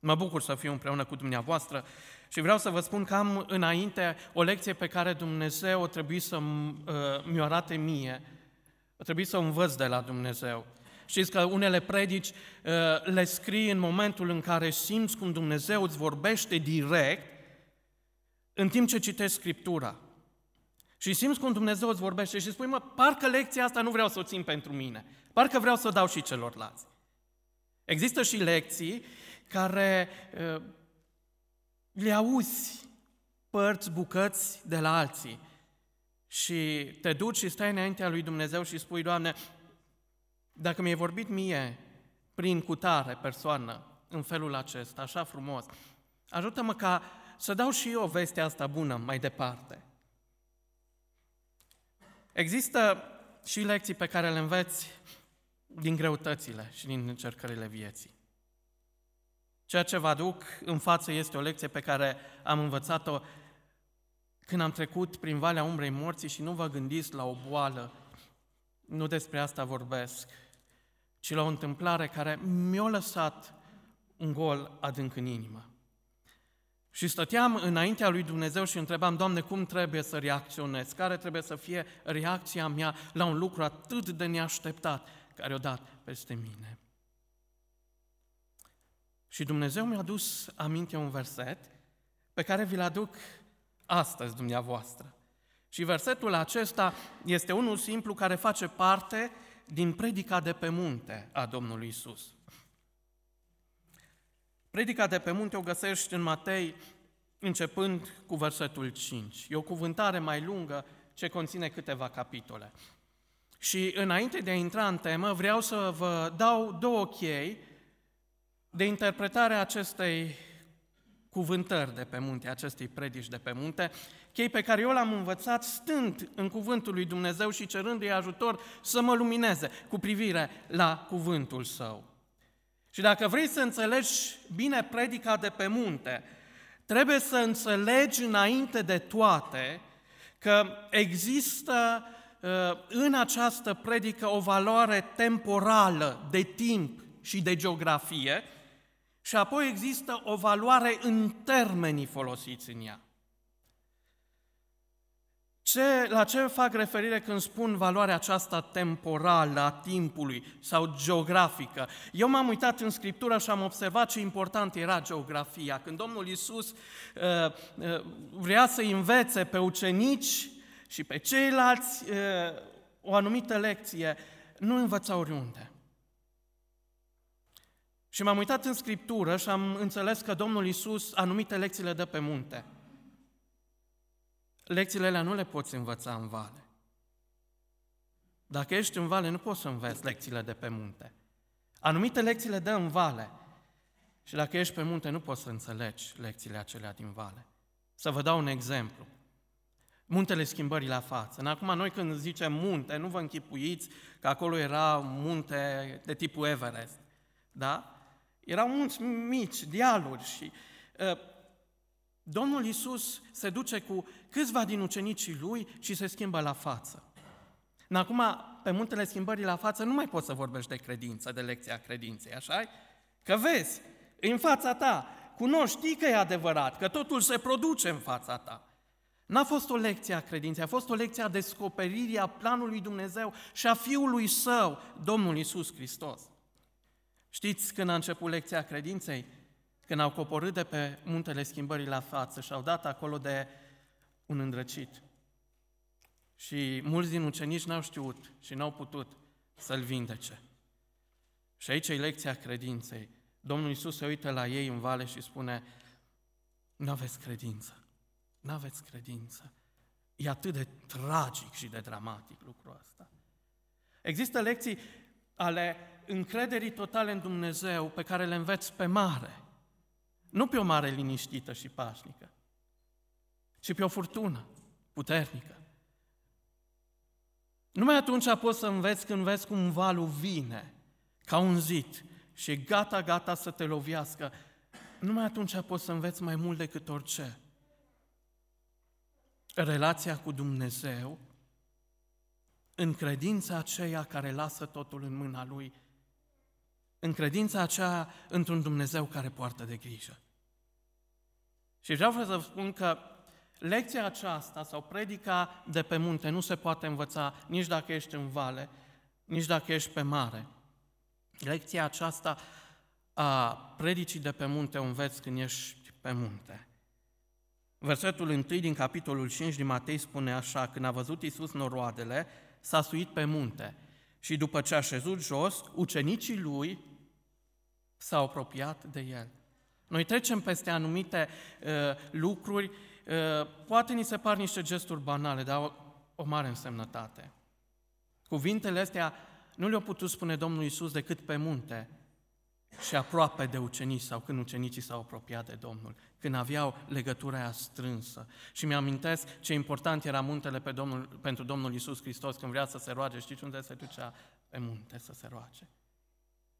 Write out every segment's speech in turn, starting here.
Mă bucur să fiu împreună cu dumneavoastră și vreau să vă spun că am înainte o lecție pe care Dumnezeu o trebuie să uh, mi-o arate mie, o trebuie să o învăț de la Dumnezeu. Știți că unele predici uh, le scrii în momentul în care simți cum Dumnezeu îți vorbește direct, în timp ce citești Scriptura. Și simți cum Dumnezeu îți vorbește și spui, mă, parcă lecția asta nu vreau să o țin pentru mine, parcă vreau să o dau și celorlalți. Există și lecții care uh, le auzi părți, bucăți de la alții și te duci și stai înaintea lui Dumnezeu și spui, Doamne, dacă mi-ai vorbit mie prin cutare persoană în felul acesta, așa frumos, ajută-mă ca să dau și eu vestea asta bună mai departe. Există și lecții pe care le înveți din greutățile și din încercările vieții. Ceea ce vă aduc în față este o lecție pe care am învățat-o când am trecut prin Valea Umbrei Morții și nu vă gândiți la o boală, nu despre asta vorbesc, ci la o întâmplare care mi-a lăsat un gol adânc în inimă. Și stăteam înaintea lui Dumnezeu și întrebam, Doamne, cum trebuie să reacționez? Care trebuie să fie reacția mea la un lucru atât de neașteptat care o dat peste mine? Și Dumnezeu mi-a dus aminte un verset pe care vi-l aduc astăzi dumneavoastră. Și versetul acesta este unul simplu care face parte din predica de pe munte a Domnului Isus. Predica de pe munte o găsești în Matei începând cu versetul 5. E o cuvântare mai lungă ce conține câteva capitole. Și înainte de a intra în temă, vreau să vă dau două chei de interpretare a acestei cuvântări de pe munte, acestei predici de pe munte, chei pe care eu l-am învățat stând în cuvântul lui Dumnezeu și cerându-i ajutor să mă lumineze cu privire la cuvântul său. Și dacă vrei să înțelegi bine predica de pe munte, trebuie să înțelegi înainte de toate că există uh, în această predică o valoare temporală de timp și de geografie și apoi există o valoare în termenii folosiți în ea. Ce, la ce fac referire când spun valoarea aceasta temporală a timpului sau geografică? Eu m-am uitat în Scriptură și am observat ce important era geografia. Când Domnul Iisus uh, uh, vrea să învețe pe ucenici și pe ceilalți uh, o anumită lecție, nu învăța oriunde. Și m-am uitat în Scriptură și am înțeles că Domnul Iisus anumite lecții le dă pe munte – lecțiile alea nu le poți învăța în vale. Dacă ești în vale, nu poți să înveți lecțiile de pe munte. Anumite lecții le dă în vale. Și dacă ești pe munte, nu poți să înțelegi lecțiile acelea din vale. Să vă dau un exemplu. Muntele schimbării la față. În acum, noi când zicem munte, nu vă închipuiți că acolo era munte de tipul Everest. Da? Erau munți mici, dealuri și uh, Domnul Iisus se duce cu câțiva din ucenicii lui și se schimbă la față. Acum, pe muntele schimbării la față, nu mai poți să vorbești de credință, de lecția credinței, așa Că vezi, în fața ta, cunoști, știi că e adevărat, că totul se produce în fața ta. N-a fost o lecție a credinței, a fost o lecție a descoperirii a planului Dumnezeu și a Fiului Său, Domnul Isus Hristos. Știți când a început lecția credinței? când au coborât de pe muntele schimbării la față și au dat acolo de un îndrăcit. Și mulți din ucenici n-au știut și n-au putut să-l vindece. Și aici e lecția credinței. Domnul Iisus se uită la ei în vale și spune, nu aveți credință, nu aveți credință. E atât de tragic și de dramatic lucrul ăsta. Există lecții ale încrederii totale în Dumnezeu pe care le înveți pe mare – nu pe o mare liniștită și pașnică, ci pe o furtună puternică. Numai atunci poți să înveți când vezi cum valul vine, ca un zid, și e gata, gata să te loviască. Numai atunci poți să înveți mai mult decât orice. Relația cu Dumnezeu, în credința aceea care lasă totul în mâna Lui, în credința aceea într-un Dumnezeu care poartă de grijă. Și vreau să vă spun că lecția aceasta sau predica de pe munte nu se poate învăța nici dacă ești în vale, nici dacă ești pe mare. Lecția aceasta a predicii de pe munte o înveți când ești pe munte. Versetul 1 din capitolul 5 din Matei spune așa, când a văzut Iisus noroadele, s-a suit pe munte și după ce a șezut jos, ucenicii lui s-au apropiat de el. Noi trecem peste anumite uh, lucruri, uh, poate ni se par niște gesturi banale, dar o, o mare însemnătate. Cuvintele astea nu le-a putut spune Domnul Isus decât pe munte și aproape de ucenici sau când ucenicii s-au apropiat de Domnul, când aveau legătura aia strânsă. Și mi-amintesc ce important era muntele pe Domnul, pentru Domnul Isus Hristos când vrea să se roage. Știți unde se ducea? Pe munte să se roage.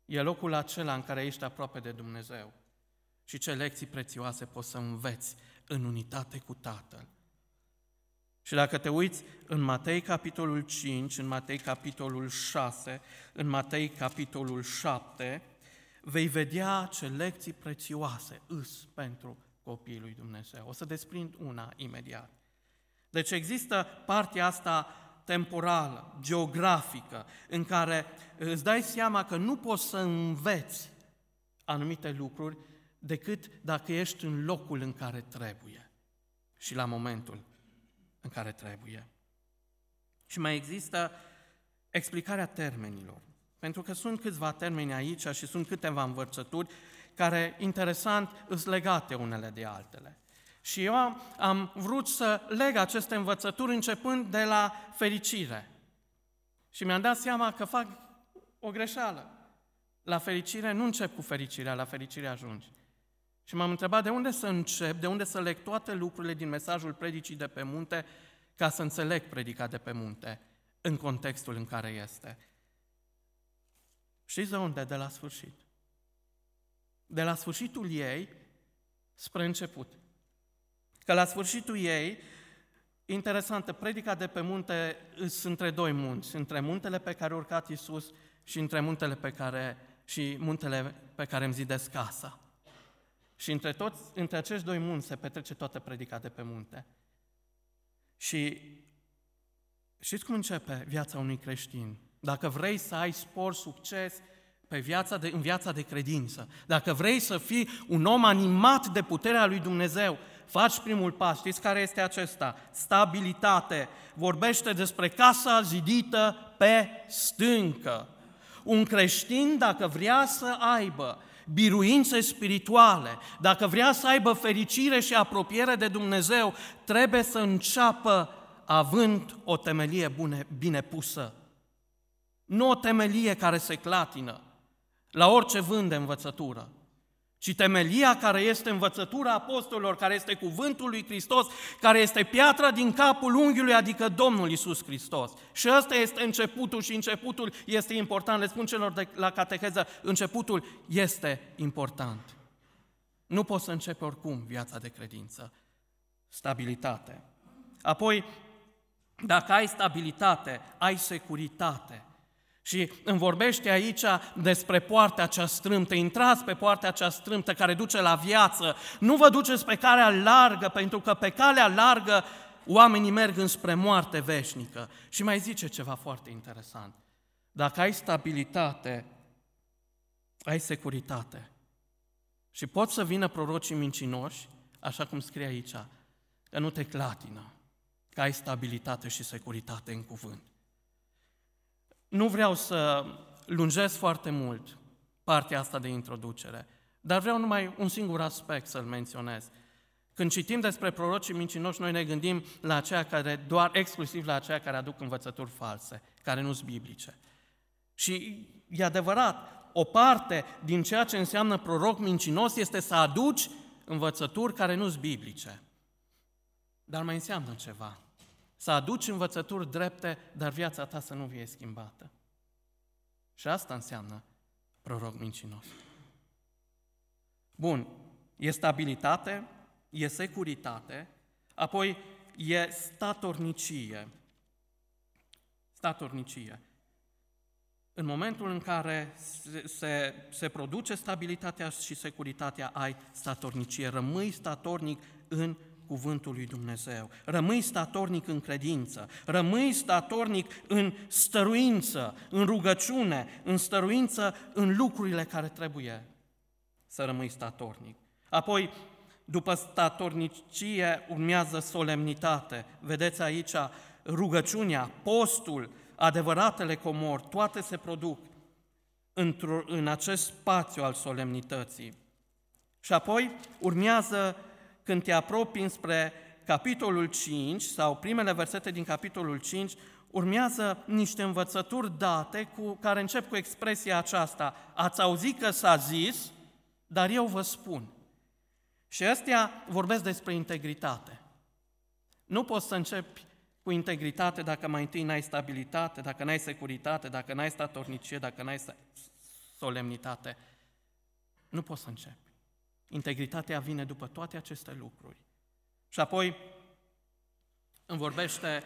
E locul acela în care ești aproape de Dumnezeu. Și ce lecții prețioase poți să înveți în unitate cu Tatăl. Și dacă te uiți în Matei capitolul 5, în Matei capitolul 6, în Matei capitolul 7, vei vedea ce lecții prețioase îs pentru copiii lui Dumnezeu. O să desprind una imediat. Deci există partea asta temporală, geografică, în care îți dai seama că nu poți să înveți anumite lucruri decât dacă ești în locul în care trebuie și la momentul în care trebuie. Și mai există explicarea termenilor. Pentru că sunt câțiva termeni aici și sunt câteva învățături care, interesant, sunt legate unele de altele. Și eu am, am vrut să leg aceste învățături începând de la fericire. Și mi-am dat seama că fac o greșeală. La fericire nu încep cu fericirea, la fericire ajungi. Și m-am întrebat de unde să încep, de unde să leg toate lucrurile din mesajul predicii de pe munte, ca să înțeleg predica de pe munte în contextul în care este. Știți de unde? De la sfârșit. De la sfârșitul ei spre început. Că la sfârșitul ei, interesantă, predica de pe munte sunt între doi munți, între muntele pe care a urcat Iisus și între muntele pe care, și muntele pe care îmi zidesc casa. Și între, toți, între acești doi munți se petrece toată predica de pe munte. Și știți cum începe viața unui creștin? Dacă vrei să ai spor, succes pe viața de, în viața de credință, dacă vrei să fii un om animat de puterea lui Dumnezeu, faci primul pas. Știți care este acesta? Stabilitate. Vorbește despre casa zidită pe stâncă. Un creștin, dacă vrea să aibă biruințe spirituale, dacă vrea să aibă fericire și apropiere de Dumnezeu, trebuie să înceapă având o temelie bune, bine pusă. Nu o temelie care se clatină la orice vânt de învățătură, ci temelia care este învățătura apostolilor, care este cuvântul lui Hristos, care este piatra din capul unghiului, adică Domnul Isus Hristos. Și ăsta este începutul și începutul este important. Le spun celor de la cateheză, începutul este important. Nu poți să începi oricum viața de credință. Stabilitate. Apoi, dacă ai stabilitate, ai securitate. Și îmi vorbește aici despre poarta cea strâmtă. Intrați pe poarta cea strâmtă care duce la viață. Nu vă duceți pe calea largă, pentru că pe calea largă oamenii merg înspre moarte veșnică. Și mai zice ceva foarte interesant. Dacă ai stabilitate, ai securitate. Și pot să vină prorocii mincinoși, așa cum scrie aici, că nu te clatină, că ai stabilitate și securitate în cuvânt. Nu vreau să lungesc foarte mult partea asta de introducere, dar vreau numai un singur aspect să-l menționez. Când citim despre prorocii mincinoși, noi ne gândim la aceia care, doar exclusiv la aceia care aduc învățături false, care nu sunt biblice. Și e adevărat, o parte din ceea ce înseamnă proroc mincinos este să aduci învățături care nu sunt biblice. Dar mai înseamnă ceva. Să aduci învățături drepte, dar viața ta să nu fie schimbată. Și asta înseamnă proroc mincinos. Bun, e stabilitate, e securitate, apoi e statornicie. Statornicie. în momentul în care se, se, se produce stabilitatea și securitatea, ai statornicie. Rămâi statornic în cuvântul lui Dumnezeu. Rămâi statornic în credință, rămâi statornic în stăruință, în rugăciune, în stăruință în lucrurile care trebuie să rămâi statornic. Apoi, după statornicie urmează solemnitate. Vedeți aici rugăciunea, postul, adevăratele comori, toate se produc în acest spațiu al solemnității. Și apoi urmează când te apropii spre capitolul 5 sau primele versete din capitolul 5, urmează niște învățături date cu, care încep cu expresia aceasta. Ați auzit că s-a zis, dar eu vă spun. Și astea vorbesc despre integritate. Nu poți să începi cu integritate dacă mai întâi n-ai stabilitate, dacă n-ai securitate, dacă n-ai statornicie, dacă n-ai solemnitate. Nu poți să începi. Integritatea vine după toate aceste lucruri. Și apoi îmi vorbește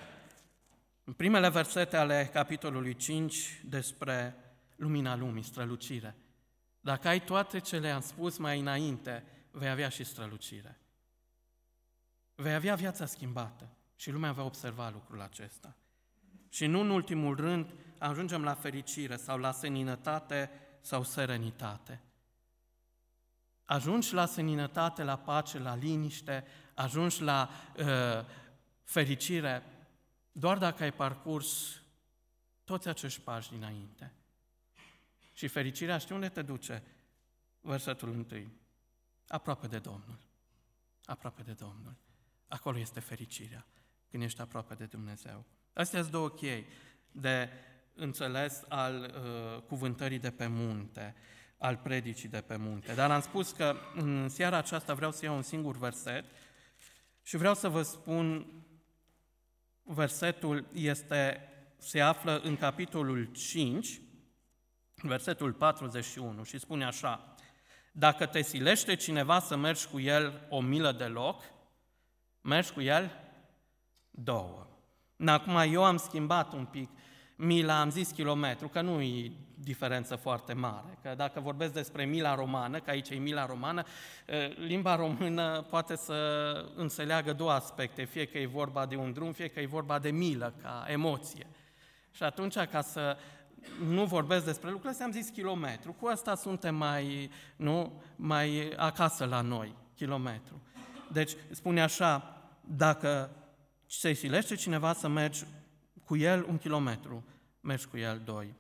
în primele versete ale capitolului 5 despre lumina lumii, strălucire. Dacă ai toate ce le-am spus mai înainte, vei avea și strălucire. Vei avea viața schimbată și lumea va observa lucrul acesta. Și nu în ultimul rând ajungem la fericire sau la seninătate sau serenitate. Ajungi la seninătate, la pace, la liniște, ajungi la uh, fericire doar dacă ai parcurs toți acești pași dinainte. Și fericirea, știi unde te duce? Versetul întâi. Aproape de Domnul. Aproape de Domnul. Acolo este fericirea, când ești aproape de Dumnezeu. Astea sunt două chei de înțeles al uh, cuvântării de pe munte, al predicii de pe munte. Dar am spus că în seara aceasta vreau să iau un singur verset și vreau să vă spun, versetul este, se află în capitolul 5, versetul 41 și spune așa, dacă te silește cineva să mergi cu el o milă de loc, mergi cu el două. Acum eu am schimbat un pic mila, am zis kilometru, că nu e diferență foarte mare. Că dacă vorbesc despre mila romană, că aici e mila romană, limba română poate să înțeleagă două aspecte, fie că e vorba de un drum, fie că e vorba de milă, ca emoție. Și atunci, ca să nu vorbesc despre lucrurile astea, am zis kilometru. Cu asta suntem mai, nu, mai acasă la noi, kilometru. Deci spune așa, dacă se silește cineva să mergi cu el un kilometru, mergi cu el doi.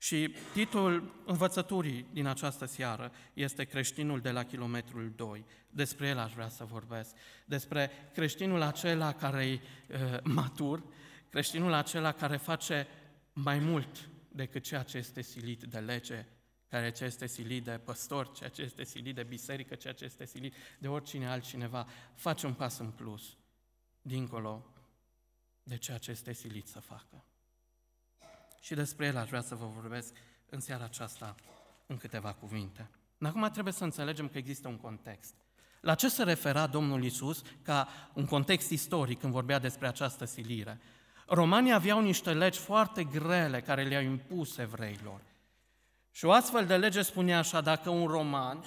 Și titlul învățăturii din această seară este creștinul de la kilometrul 2. Despre el aș vrea să vorbesc. Despre creștinul acela care e uh, matur, creștinul acela care face mai mult decât ceea ce este silit de lege, care ce este silit de păstor, ceea ce este silit de biserică, ceea ce este silit de oricine altcineva, face un pas în plus, dincolo de ceea ce este silit să facă. Și despre el aș vrea să vă vorbesc în seara aceasta în câteva cuvinte. Acum trebuie să înțelegem că există un context. La ce se refera Domnul Isus ca un context istoric când vorbea despre această silire? Romanii aveau niște legi foarte grele care le-au impus evreilor. Și o astfel de lege spunea așa, dacă un roman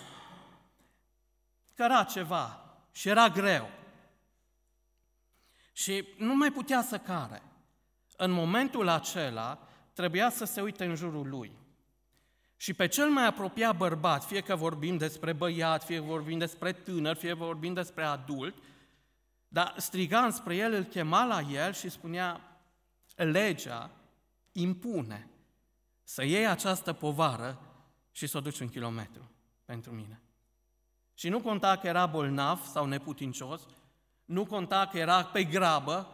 căra ceva și era greu și nu mai putea să care, în momentul acela trebuia să se uite în jurul lui. Și pe cel mai apropiat bărbat, fie că vorbim despre băiat, fie că vorbim despre tânăr, fie că vorbim despre adult, dar striga spre el, îl chema la el și spunea, legea impune să iei această povară și să o duci un kilometru pentru mine. Și nu conta că era bolnav sau neputincios, nu conta că era pe grabă,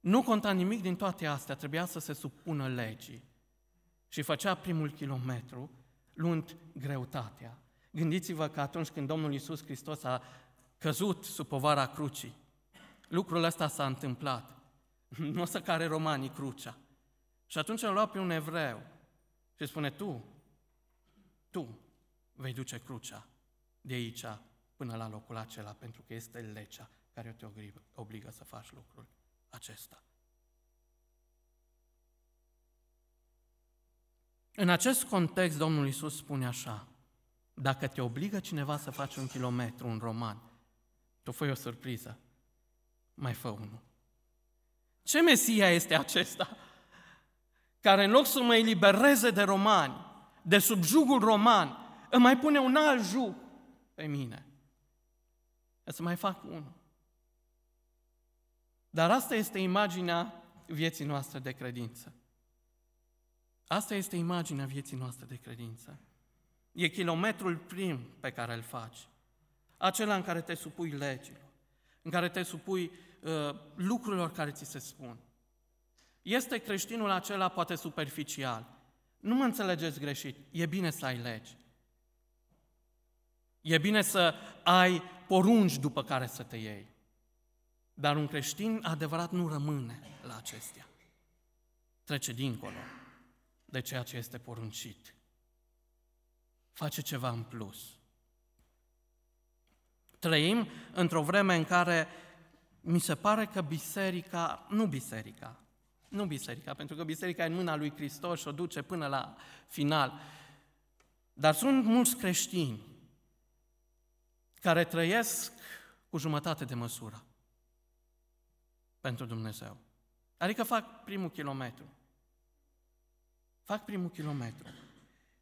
nu conta nimic din toate astea, trebuia să se supună legii. Și făcea primul kilometru, luând greutatea. Gândiți-vă că atunci când Domnul Iisus Hristos a căzut sub povara crucii, lucrul ăsta s-a întâmplat. Nu o să care romanii crucea. Și atunci îl lua pe un evreu și spune, tu, tu vei duce crucea de aici până la locul acela, pentru că este legea care te obligă să faci lucrul acesta. În acest context, Domnul Isus spune așa, dacă te obligă cineva să faci un kilometru, un roman, tu fă o surpriză, mai fă unul. Ce Mesia este acesta? Care în loc să mă elibereze de romani, de subjugul roman, îmi mai pune un alt jug pe mine. Să mai fac unul. Dar asta este imaginea vieții noastre de credință. Asta este imaginea vieții noastre de credință. E kilometrul prim pe care îl faci. Acela în care te supui legilor, în care te supui uh, lucrurilor care ți se spun. Este creștinul acela poate superficial. Nu mă înțelegeți greșit. E bine să ai legi. E bine să ai porunci după care să te iei. Dar un creștin adevărat nu rămâne la acestea. Trece dincolo de ceea ce este poruncit. Face ceva în plus. Trăim într-o vreme în care mi se pare că biserica, nu biserica, nu biserica, pentru că biserica e în mâna lui Hristos și o duce până la final. Dar sunt mulți creștini care trăiesc cu jumătate de măsură pentru Dumnezeu. Adică fac primul kilometru. Fac primul kilometru.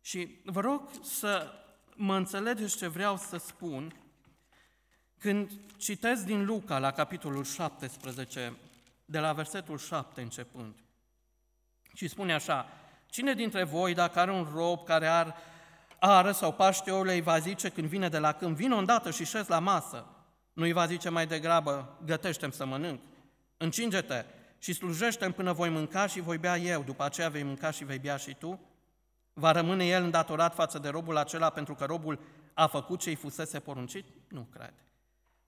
Și vă rog să mă înțelegeți ce vreau să spun când citesc din Luca la capitolul 17, de la versetul 7 începând. Și spune așa, cine dintre voi, dacă are un rob care are ară sau paște ouăle, îi va zice când vine de la câmp, vină îndată și șez la masă. Nu îi va zice mai degrabă, gătește să mănânc. Încinge-te și slujește până voi mânca și voi bea eu, după aceea vei mânca și vei bea și tu? Va rămâne el îndatorat față de robul acela pentru că robul a făcut ce îi fusese poruncit? Nu cred.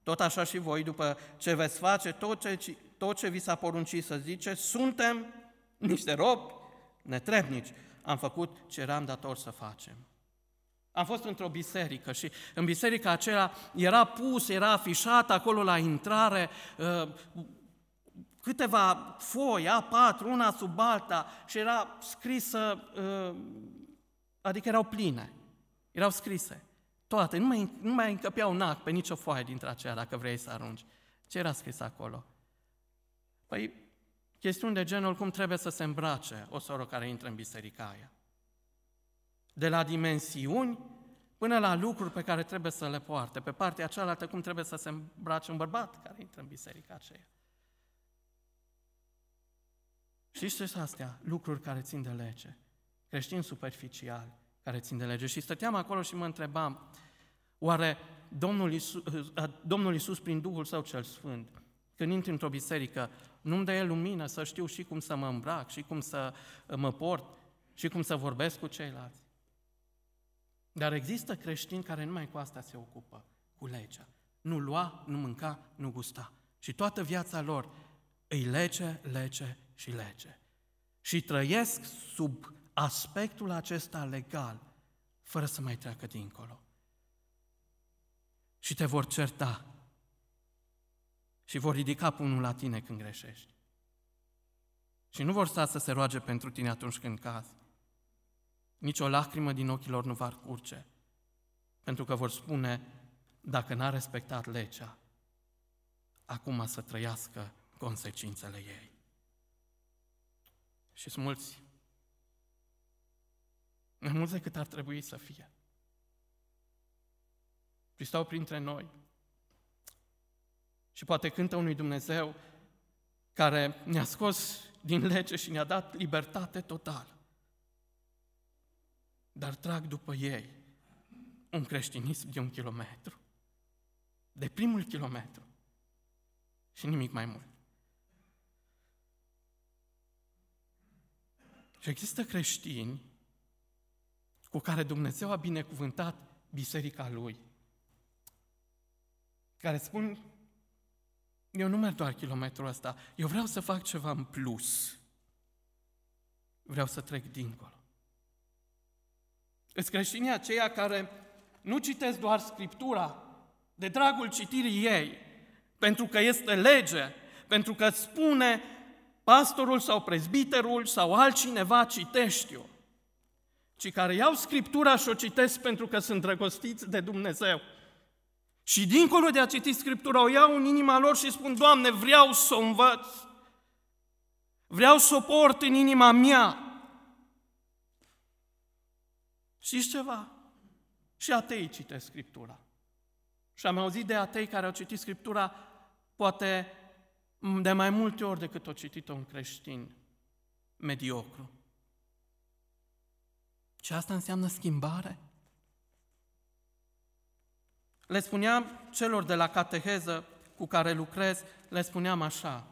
Tot așa și voi, după ce veți face tot ce, tot ce vi s-a poruncit să zice, suntem niște robi netrebnici. Am făcut ce eram dator să facem. Am fost într-o biserică și în biserica aceea era pus, era afișat acolo la intrare uh, câteva foi, A4, una sub alta și era scrisă, uh, adică erau pline, erau scrise toate, nu mai, nu mai încăpea un act pe nicio foaie dintre aceea dacă vrei să arunci. Ce era scris acolo? Păi, chestiuni de genul cum trebuie să se îmbrace o soră care intră în biserica aia. De la dimensiuni până la lucruri pe care trebuie să le poarte. Pe partea cealaltă, cum trebuie să se îmbrace un bărbat care intră în biserica aceea. Știți ce sunt astea? Lucruri care țin de lege. Creștini superficiali care țin de lege. Și stăteam acolo și mă întrebam, oare Domnul Iisus, Domnul Iisus prin Duhul Său cel Sfânt, când intri într-o biserică, nu-mi dă El lumină să știu și cum să mă îmbrac, și cum să mă port, și cum să vorbesc cu ceilalți. Dar există creștini care numai cu asta se ocupă, cu legea. Nu lua, nu mânca, nu gusta. Și toată viața lor îi lege, lege și lege. Și trăiesc sub aspectul acesta legal, fără să mai treacă dincolo. Și te vor certa. Și vor ridica punul la tine când greșești. Și nu vor sta să se roage pentru tine atunci când cazi. Nici o lacrimă din ochii lor nu va curge. Pentru că vor spune, dacă n-a respectat legea, acum să trăiască consecințele ei. Și sunt mulți mai mulți decât ar trebui să fie. Și stau printre noi. Și poate cântă unui Dumnezeu care ne-a scos din lege și ne-a dat libertate totală. Dar trag după ei un creștinism de un kilometru. De primul kilometru. Și nimic mai mult. Și există creștini cu care Dumnezeu a binecuvântat biserica Lui, care spun, eu nu merg doar kilometrul ăsta, eu vreau să fac ceva în plus. Vreau să trec dincolo. Îți creștinii aceia care nu citesc doar Scriptura de dragul citirii ei, pentru că este lege, pentru că spune pastorul sau prezbiterul sau altcineva citești-o, ci care iau Scriptura și o citesc pentru că sunt drăgostiți de Dumnezeu. Și dincolo de a citi Scriptura, o iau în inima lor și spun, Doamne, vreau să o învăț. Vreau să o port în inima mea. Știți ceva? Și atei citesc Scriptura. Și am auzit de atei care au citit Scriptura poate de mai multe ori decât o citit un creștin mediocru. Și asta înseamnă schimbare? Le spuneam celor de la cateheză cu care lucrez, le spuneam așa,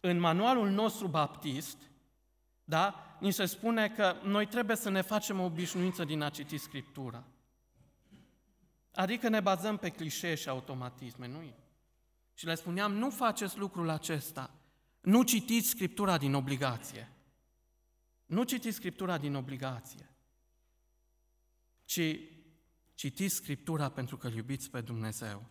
în manualul nostru baptist, da, ni se spune că noi trebuie să ne facem o obișnuință din a citi Scriptura. Adică ne bazăm pe clișee și automatisme, nu Și le spuneam, nu faceți lucrul acesta, nu citiți Scriptura din obligație. Nu citiți Scriptura din obligație, ci citiți Scriptura pentru că iubiți pe Dumnezeu.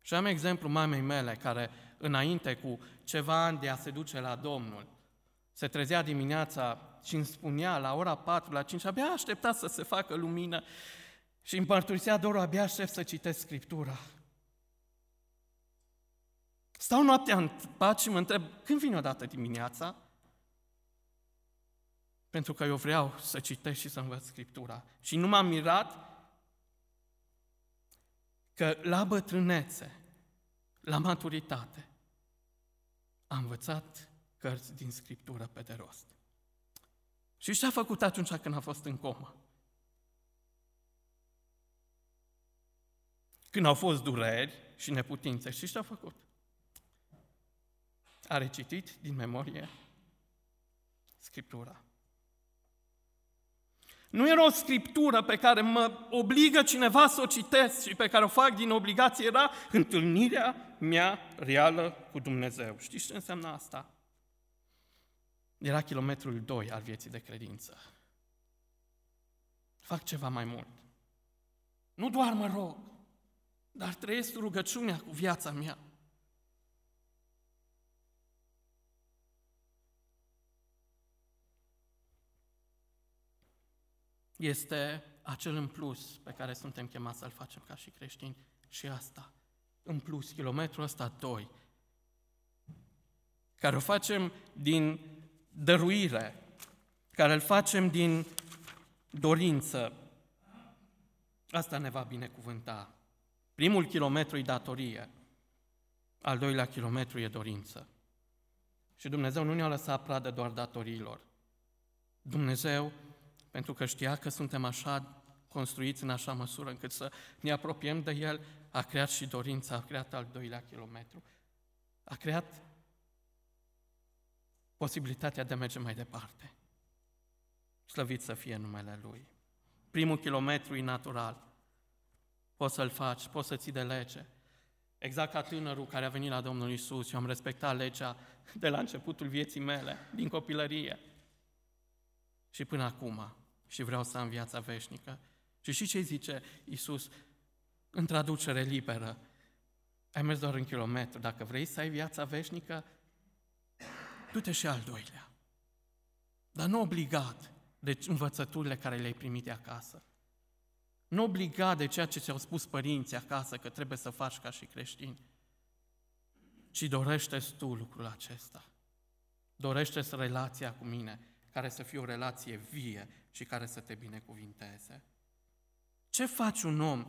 Și am exemplu mamei mele care, înainte cu ceva ani de a se duce la Domnul, se trezea dimineața și îmi spunea la ora 4, la 5, abia aștepta să se facă lumină și îmi mărturisea Doru, abia aștept să citesc Scriptura. Stau noaptea în pat și mă întreb, când vine odată dimineața? Pentru că eu vreau să citesc și să învăț Scriptura. Și nu m-am mirat că la bătrânețe, la maturitate, am învățat cărți din Scriptură pe de rost. Și ce a făcut atunci când a fost în comă? Când au fost dureri și neputințe, și ce a făcut? A recitit din memorie Scriptura. Nu era o scriptură pe care mă obligă cineva să o citesc și pe care o fac din obligație, era întâlnirea mea reală cu Dumnezeu. Știți ce înseamnă asta? Era kilometrul 2 al vieții de credință. Fac ceva mai mult. Nu doar mă rog, dar trăiesc rugăciunea cu viața mea. Este acel în plus pe care suntem chemați să-l facem ca și creștini și asta, în plus, kilometrul ăsta 2, care o facem din dăruire, care îl facem din dorință. Asta ne va binecuvânta. Primul kilometru e datorie, al doilea kilometru e dorință. Și Dumnezeu nu ne-a lăsat pradă doar datoriilor. Dumnezeu pentru că știa că suntem așa construiți în așa măsură încât să ne apropiem de El, a creat și dorința, a creat al doilea kilometru. A creat posibilitatea de a merge mai departe. Slăvit să fie numele Lui. Primul kilometru e natural. Poți să-l faci, poți să ții de lege. Exact ca tânărul care a venit la Domnul Isus, eu am respectat legea de la începutul vieții mele, din copilărie. Și până acum și vreau să am viața veșnică. Și și ce zice Iisus în traducere liberă? Ai mers doar în kilometru. Dacă vrei să ai viața veșnică, du-te și al doilea. Dar nu obligat de învățăturile care le-ai primit de acasă. Nu obligat de ceea ce ți-au spus părinții acasă că trebuie să faci ca și creștini, ci dorește tu lucrul acesta. dorește relația cu mine, care să fie o relație vie și care să te binecuvinteze. Ce faci un om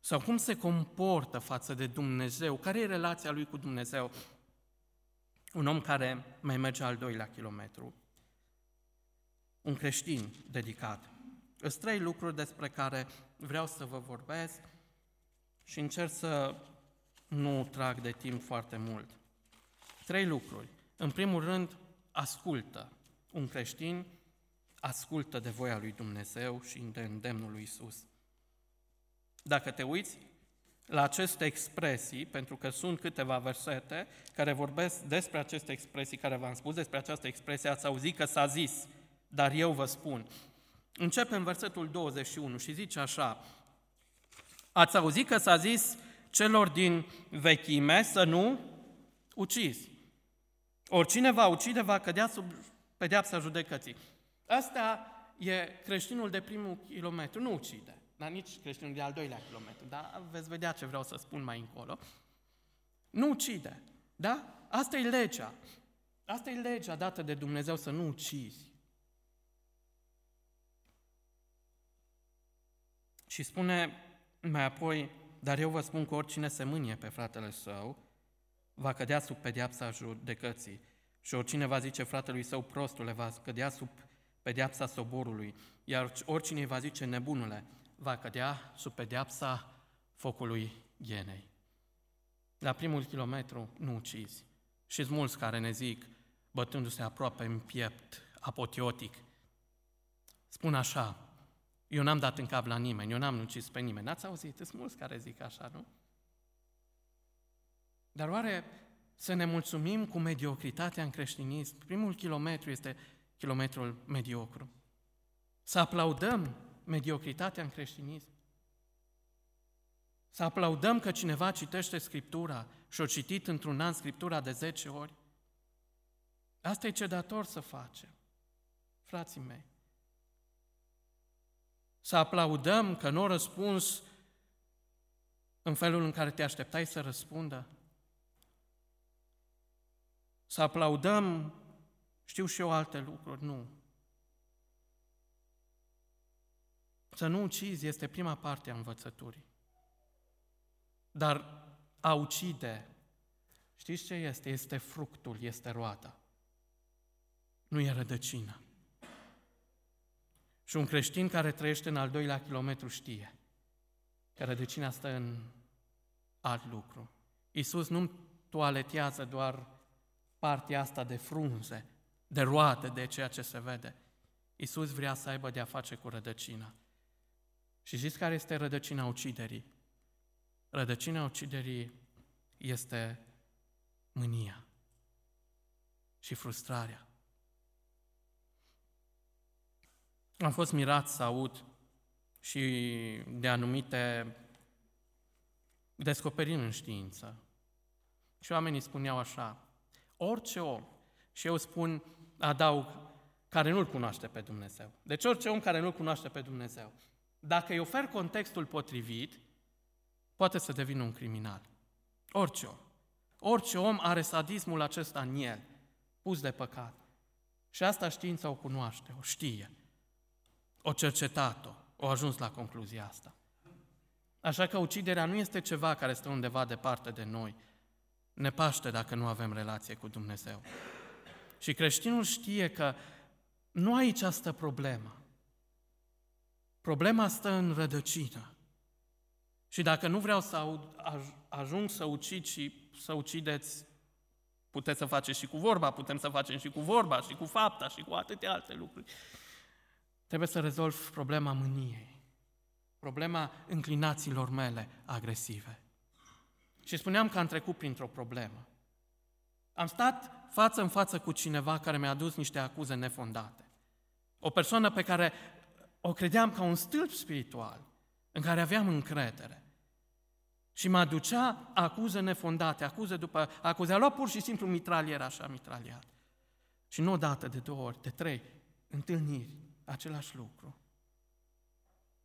sau cum se comportă față de Dumnezeu? Care e relația lui cu Dumnezeu? Un om care mai merge al doilea kilometru. Un creștin dedicat. Sunt trei lucruri despre care vreau să vă vorbesc și încerc să nu trag de timp foarte mult. Trei lucruri. În primul rând, ascultă. Un creștin ascultă de voia lui Dumnezeu și de îndemnul lui Isus. Dacă te uiți la aceste expresii, pentru că sunt câteva versete care vorbesc despre aceste expresii care v-am spus, despre această expresie, ați auzit că s-a zis, dar eu vă spun. Începem versetul 21 și zice așa, ați auzit că s-a zis celor din vechime să nu ucizi. Oricine va ucide va cădea sub pedeapsa judecății. Asta e creștinul de primul kilometru, nu ucide, dar nici creștinul de al doilea kilometru, dar veți vedea ce vreau să spun mai încolo. Nu ucide, da? Asta e legea. Asta e legea dată de Dumnezeu să nu ucizi. Și spune mai apoi, dar eu vă spun că oricine se mânie pe fratele său, va cădea sub pedeapsa judecății. Și oricine va zice fratelui său prostule, va cădea sub pedeapsa soborului. Iar oricine va zice nebunule, va cădea sub pedeapsa focului ghenei. La primul kilometru nu ucizi. Și mulți care ne zic, bătându-se aproape în piept, apoteotic, spun așa, eu n-am dat în cap la nimeni, eu n-am ucis pe nimeni. N-ați auzit? Sunt mulți care zic așa, nu? Dar oare să ne mulțumim cu mediocritatea în creștinism? Primul kilometru este kilometrul mediocru. Să aplaudăm mediocritatea în creștinism? Să aplaudăm că cineva citește Scriptura și o citit într-un an Scriptura de 10 ori? Asta e ce dator să facem, frații mei. Să aplaudăm că nu a răspuns în felul în care te așteptai să răspundă? Să aplaudăm, știu și eu alte lucruri, nu. Să nu ucizi este prima parte a învățăturii. Dar a ucide, știți ce este? Este fructul, este roata. Nu e rădăcina. Și un creștin care trăiește în al doilea kilometru știe că rădăcina stă în alt lucru. Iisus nu toaletează doar partea asta de frunze, de roade, de ceea ce se vede. Iisus vrea să aibă de-a face cu rădăcina. Și știți care este rădăcina uciderii? Rădăcina uciderii este mânia și frustrarea. Am fost mirat să aud și de anumite descoperiri în știință. Și oamenii spuneau așa, orice om, și eu spun, adaug, care nu-L cunoaște pe Dumnezeu. Deci orice om care nu-L cunoaște pe Dumnezeu, dacă îi ofer contextul potrivit, poate să devină un criminal. Orice om. Orice om are sadismul acesta în el, pus de păcat. Și asta știința o cunoaște, o știe. O cercetat-o, o ajuns la concluzia asta. Așa că uciderea nu este ceva care stă undeva departe de noi. Ne paște dacă nu avem relație cu Dumnezeu. Și creștinul știe că nu aici stă problema. Problema stă în rădăcină. Și dacă nu vreau să ajung să ucid și să ucideți, puteți să faceți și cu vorba, putem să facem și cu vorba, și cu fapta, și cu atâtea alte lucruri. Trebuie să rezolv problema mâniei, problema înclinațiilor mele agresive. Și spuneam că am trecut printr-o problemă. Am stat față în față cu cineva care mi-a adus niște acuze nefondate. O persoană pe care o credeam ca un stâlp spiritual, în care aveam încredere. Și mă aducea acuze nefondate, acuze după acuze. A luat pur și simplu mitralier așa, mitraliat. Și nu o dată, de două ori, de trei, întâlniri, același lucru.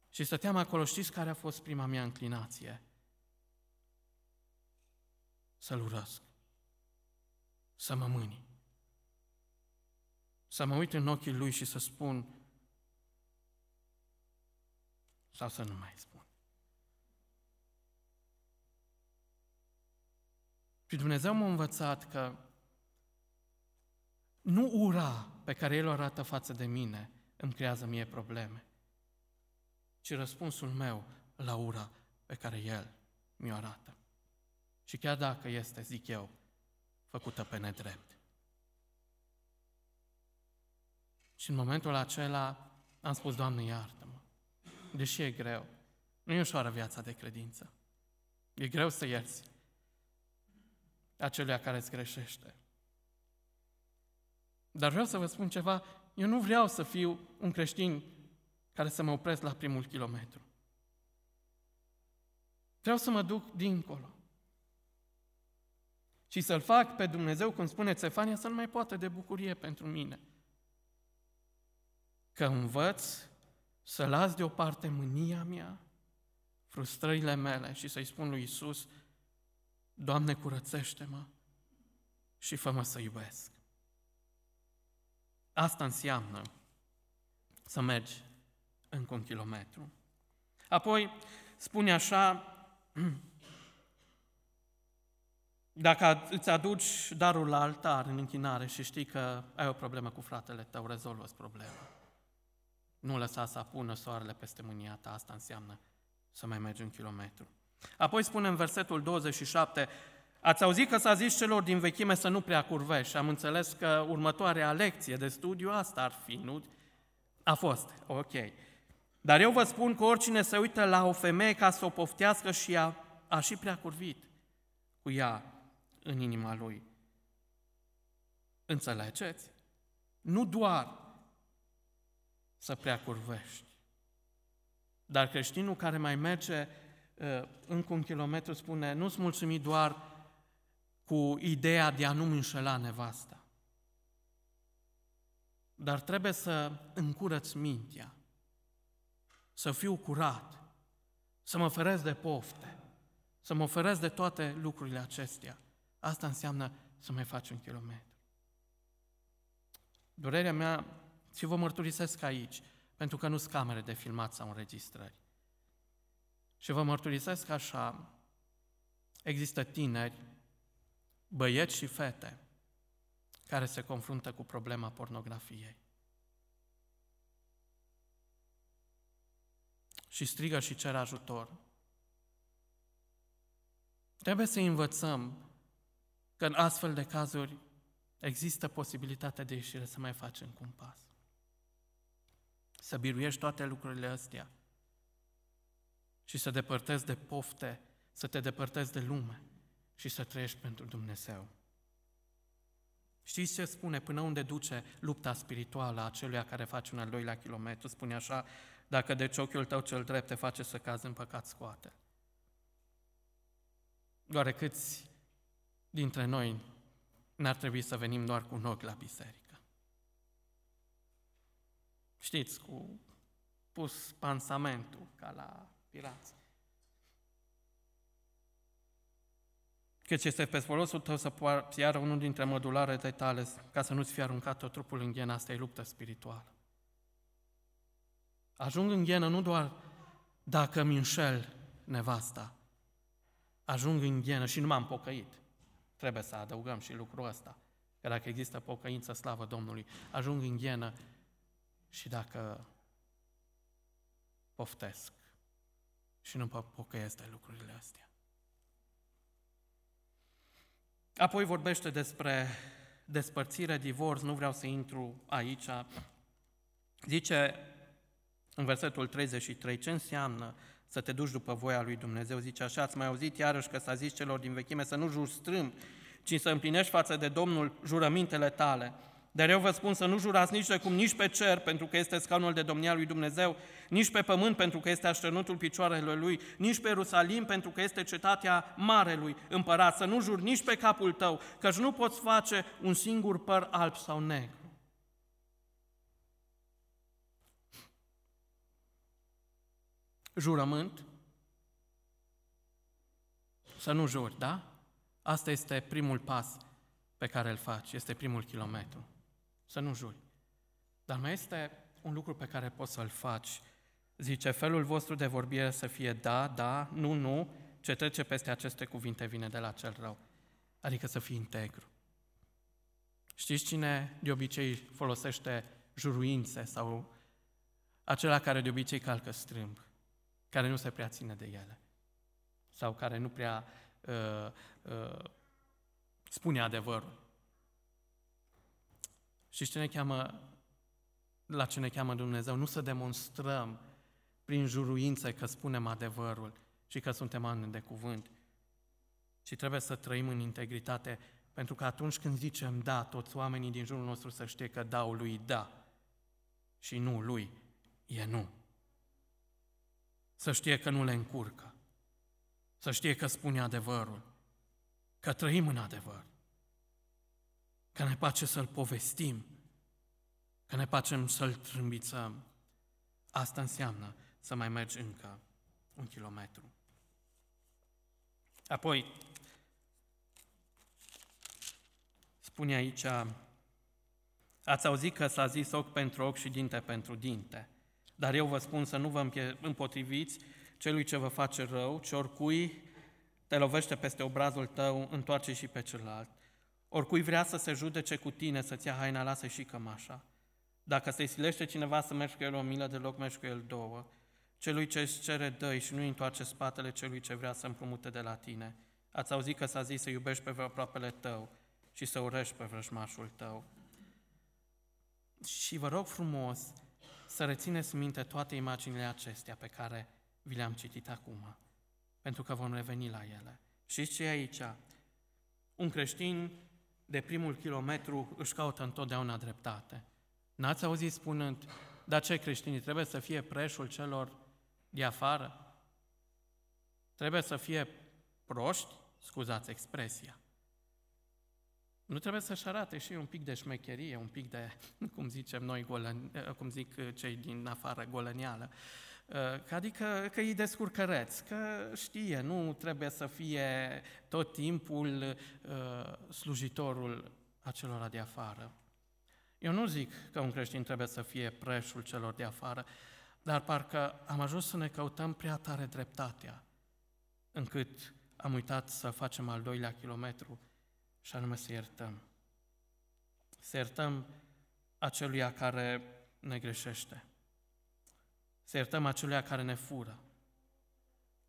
Și stăteam acolo, știți care a fost prima mea înclinație? Să-l urăsc. Să mă mâni. Să mă uit în ochii lui și să spun, sau să nu mai spun. Și Dumnezeu m-a învățat că nu ura pe care El o arată față de mine îmi creează mie probleme, ci răspunsul meu la ura pe care El mi-o arată. Și chiar dacă este, zic eu, făcută pe nedrept. Și în momentul acela am spus, Doamne, iartă-mă. Deși e greu. Nu e ușoară viața de credință. E greu să ierți acelea care îți greșește. Dar vreau să vă spun ceva, eu nu vreau să fiu un creștin care să mă opresc la primul kilometru. Vreau să mă duc dincolo. Și să-L fac pe Dumnezeu, cum spune Țefania, să nu mai poată de bucurie pentru mine. că învăț să las deoparte mânia mea, frustrările mele și să-i spun lui Isus, Doamne, curățește-mă și fă-mă să iubesc. Asta înseamnă să mergi încă un kilometru. Apoi spune așa, dacă îți aduci darul la altar în închinare și știi că ai o problemă cu fratele tău, rezolvă problema. Nu lăsa să apună soarele peste mânia ta, asta înseamnă să mai mergi un kilometru. Apoi spune în versetul 27, ați auzit că s-a zis celor din vechime să nu prea curvești. Am înțeles că următoarea lecție de studiu asta ar fi, nu? A fost, ok. Dar eu vă spun că oricine se uită la o femeie ca să o poftească și a, a și prea curvit cu ea în inima lui. Înțelegeți? Nu doar să prea curvești, dar creștinul care mai merge uh, încă un kilometru spune, nu-ți mulțumi doar cu ideea de a nu înșela nevasta, dar trebuie să încurăți mintea, să fiu curat, să mă feresc de pofte, să mă feresc de toate lucrurile acestea. Asta înseamnă să mai faci un kilometru. Durerea mea, și vă mărturisesc aici, pentru că nu sunt camere de filmat sau înregistrări. Și vă mărturisesc așa, există tineri, băieți și fete, care se confruntă cu problema pornografiei. Și strigă și cer ajutor. Trebuie să învățăm că în astfel de cazuri există posibilitatea de ieșire să mai facem cu un pas. Să biruiești toate lucrurile astea și să depărtezi de pofte, să te depărtezi de lume și să trăiești pentru Dumnezeu. Știți ce spune până unde duce lupta spirituală a celui care face un al doilea kilometru? Spune așa, dacă de ochiul tău cel drept te face să cazi în păcat, scoate. Doar câți dintre noi n-ar trebui să venim doar cu un ochi la biserică. Știți, cu pus pansamentul ca la pirați. Căci este pe folosul tău să piară unul dintre mădularele tale ca să nu-ți fie aruncat tot trupul în ghenă, asta e luptă spirituală. Ajung în ghenă nu doar dacă mi înșel nevasta, ajung în ghenă și nu m-am pocăit. Trebuie să adăugăm și lucrul ăsta. Că dacă există pocăință, slavă Domnului, ajung în ghenă și dacă poftesc și nu pocăiesc de lucrurile astea. Apoi vorbește despre despărțire, divorț, nu vreau să intru aici. Zice în versetul 33 ce înseamnă să te duci după voia lui Dumnezeu. Zice așa, ați mai auzit iarăși că s-a zis celor din vechime să nu juri strâmb, ci să împlinești față de Domnul jurămintele tale. Dar eu vă spun să nu jurați nici de cum, nici pe cer, pentru că este scaunul de domnia lui Dumnezeu, nici pe pământ, pentru că este așternutul picioarelor lui, nici pe Ierusalim, pentru că este cetatea marelui împărat. Să nu juri nici pe capul tău, căci nu poți face un singur păr alb sau negru. Jurământ, să nu juri, da? Asta este primul pas pe care îl faci, este primul kilometru. Să nu juri. Dar mai este un lucru pe care poți să-l faci. Zice, felul vostru de vorbire să fie da, da, nu, nu, ce trece peste aceste cuvinte vine de la cel rău. Adică să fii integru. Știți cine de obicei folosește juruințe sau acela care de obicei calcă strâmb? Care nu se prea ține de ele sau care nu prea uh, uh, spune adevărul. Și ce ne cheamă, la ce ne cheamă Dumnezeu? Nu să demonstrăm prin juruințe că spunem adevărul și că suntem ani de cuvânt, ci trebuie să trăim în integritate, pentru că atunci când zicem da, toți oamenii din jurul nostru să știe că dau lui da și nu lui e nu să știe că nu le încurcă, să știe că spune adevărul, că trăim în adevăr, că ne place să-l povestim, că ne facem să-l trâmbițăm. Asta înseamnă să mai mergi încă un kilometru. Apoi, spune aici, ați auzit că s-a zis ochi pentru ochi și dinte pentru dinte. Dar eu vă spun să nu vă împotriviți celui ce vă face rău, ci oricui te lovește peste obrazul tău, întoarce și pe celălalt. Oricui vrea să se judece cu tine, să-ți ia haina, lasă și cămașa. Dacă se silește cineva să mergi cu el o milă de loc, mergi cu el două. Celui ce îți cere dă și nu întoarce spatele celui ce vrea să împrumute de la tine. Ați auzit că s-a zis să iubești pe aproapele tău și să urăști pe vrăjmașul tău. Și vă rog frumos să rețineți minte toate imaginile acestea pe care vi le-am citit acum, pentru că vom reveni la ele. Și ce e aici? Un creștin de primul kilometru își caută întotdeauna dreptate. N-ați auzit spunând, dar ce creștinii trebuie să fie preșul celor de afară? Trebuie să fie proști? Scuzați expresia. Nu trebuie să-și arate și un pic de șmecherie, un pic de, cum zicem noi, golăn, cum zic cei din afară, golăneală. Adică că e descurcăreț, că știe, nu trebuie să fie tot timpul uh, slujitorul acelora de afară. Eu nu zic că un creștin trebuie să fie preșul celor de afară, dar parcă am ajuns să ne căutăm prea tare dreptatea, încât am uitat să facem al doilea kilometru și anume să iertăm. Să iertăm aceluia care ne greșește. Să iertăm aceluia care ne fură.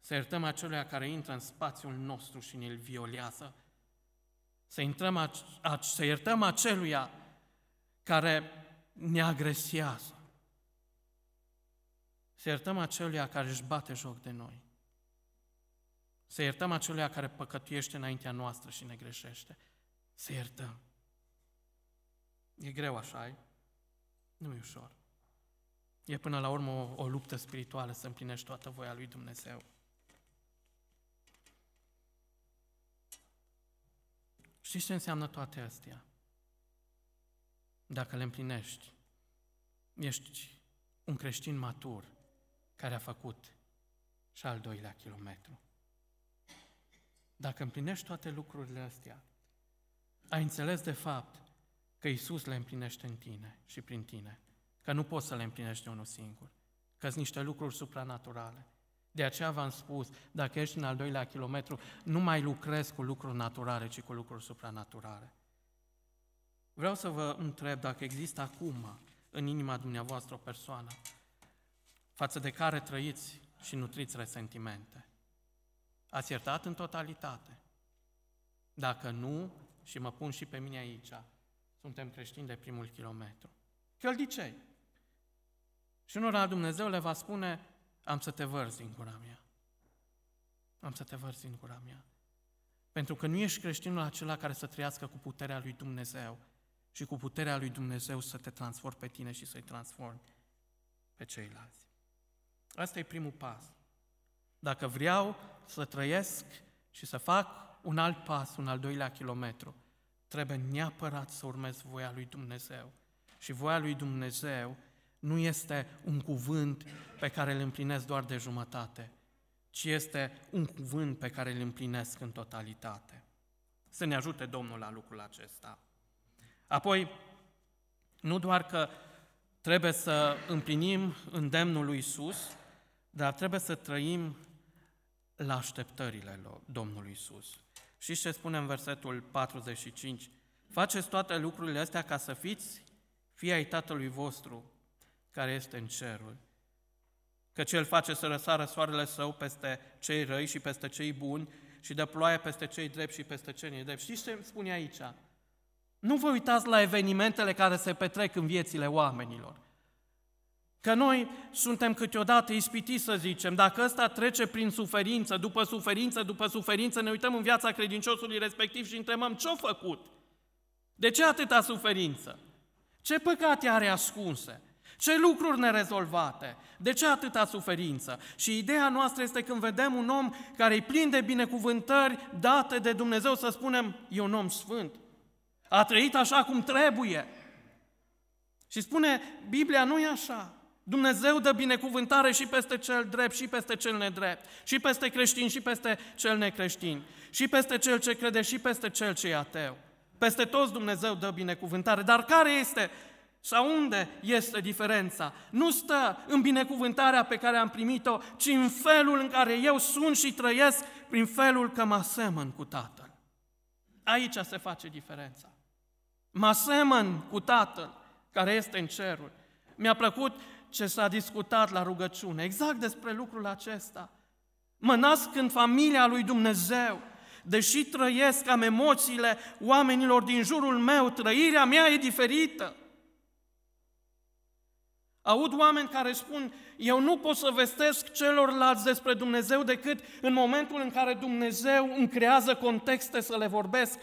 Să iertăm aceluia care intră în spațiul nostru și ne-l violează. Să, intrăm, să iertăm aceluia care ne agresează. Să iertăm aceluia care își bate joc de noi. Să iertăm aceluia care păcătuiește înaintea noastră și ne greșește. Să iertăm. E greu așa, nu e ușor. E până la urmă o, o luptă spirituală să împlinești toată voia lui Dumnezeu. Știți ce înseamnă toate astea? Dacă le împlinești, ești un creștin matur care a făcut și al doilea kilometru. Dacă împlinești toate lucrurile astea, ai înțeles de fapt că Isus le împlinește în tine și prin tine, că nu poți să le împlinești unul singur, că sunt niște lucruri supranaturale. De aceea v-am spus, dacă ești în al doilea kilometru, nu mai lucrezi cu lucruri naturale, ci cu lucruri supranaturale. Vreau să vă întreb dacă există acum în inima dumneavoastră o persoană față de care trăiți și nutriți resentimente. Ați iertat în totalitate? Dacă nu, și mă pun și pe mine aici, suntem creștini de primul kilometru. Căldicei. Și unora Dumnezeu le va spune, am să te vărzi în gura mea. Am să te vărzi în gura mea. Pentru că nu ești creștinul acela care să trăiască cu puterea lui Dumnezeu și cu puterea lui Dumnezeu să te transformi pe tine și să-i transformi pe ceilalți. Asta e primul pas. Dacă vreau să trăiesc și să fac un alt pas, un al doilea kilometru, trebuie neapărat să urmez voia lui Dumnezeu. Și voia lui Dumnezeu nu este un cuvânt pe care îl împlinesc doar de jumătate, ci este un cuvânt pe care îl împlinesc în totalitate. Să ne ajute Domnul la lucrul acesta. Apoi, nu doar că trebuie să împlinim îndemnul lui Isus, dar trebuie să trăim la așteptările Domnului Isus. Și ce spune în versetul 45? Faceți toate lucrurile astea ca să fiți fii ai Tatălui vostru care este în cerul. Că cel face să răsară soarele său peste cei răi și peste cei buni și dă ploaie peste cei drepți și peste cei nedrepți. Știți ce spune aici? Nu vă uitați la evenimentele care se petrec în viețile oamenilor. Că noi suntem câteodată ispitiți să zicem, dacă ăsta trece prin suferință, după suferință, după suferință, ne uităm în viața credinciosului respectiv și întrebăm ce-a făcut? De ce atâta suferință? Ce păcate are ascunse? Ce lucruri nerezolvate? De ce atâta suferință? Și ideea noastră este când vedem un om care e plin de binecuvântări date de Dumnezeu să spunem, e un om sfânt. A trăit așa cum trebuie. Și spune, Biblia nu e așa. Dumnezeu dă binecuvântare și peste cel drept și peste cel nedrept, și peste creștin și peste cel necreștin, și peste cel ce crede și peste cel ce e ateu. Peste toți Dumnezeu dă binecuvântare. Dar care este sau unde este diferența? Nu stă în binecuvântarea pe care am primit-o, ci în felul în care eu sunt și trăiesc prin felul că mă asemăn cu Tatăl. Aici se face diferența. Mă asemăn cu Tatăl care este în ceruri. Mi-a plăcut ce s-a discutat la rugăciune, exact despre lucrul acesta. Mă nasc în familia lui Dumnezeu, deși trăiesc am emoțiile oamenilor din jurul meu, trăirea mea e diferită. Aud oameni care spun, eu nu pot să vestesc celorlalți despre Dumnezeu decât în momentul în care Dumnezeu îmi creează contexte să le vorbesc.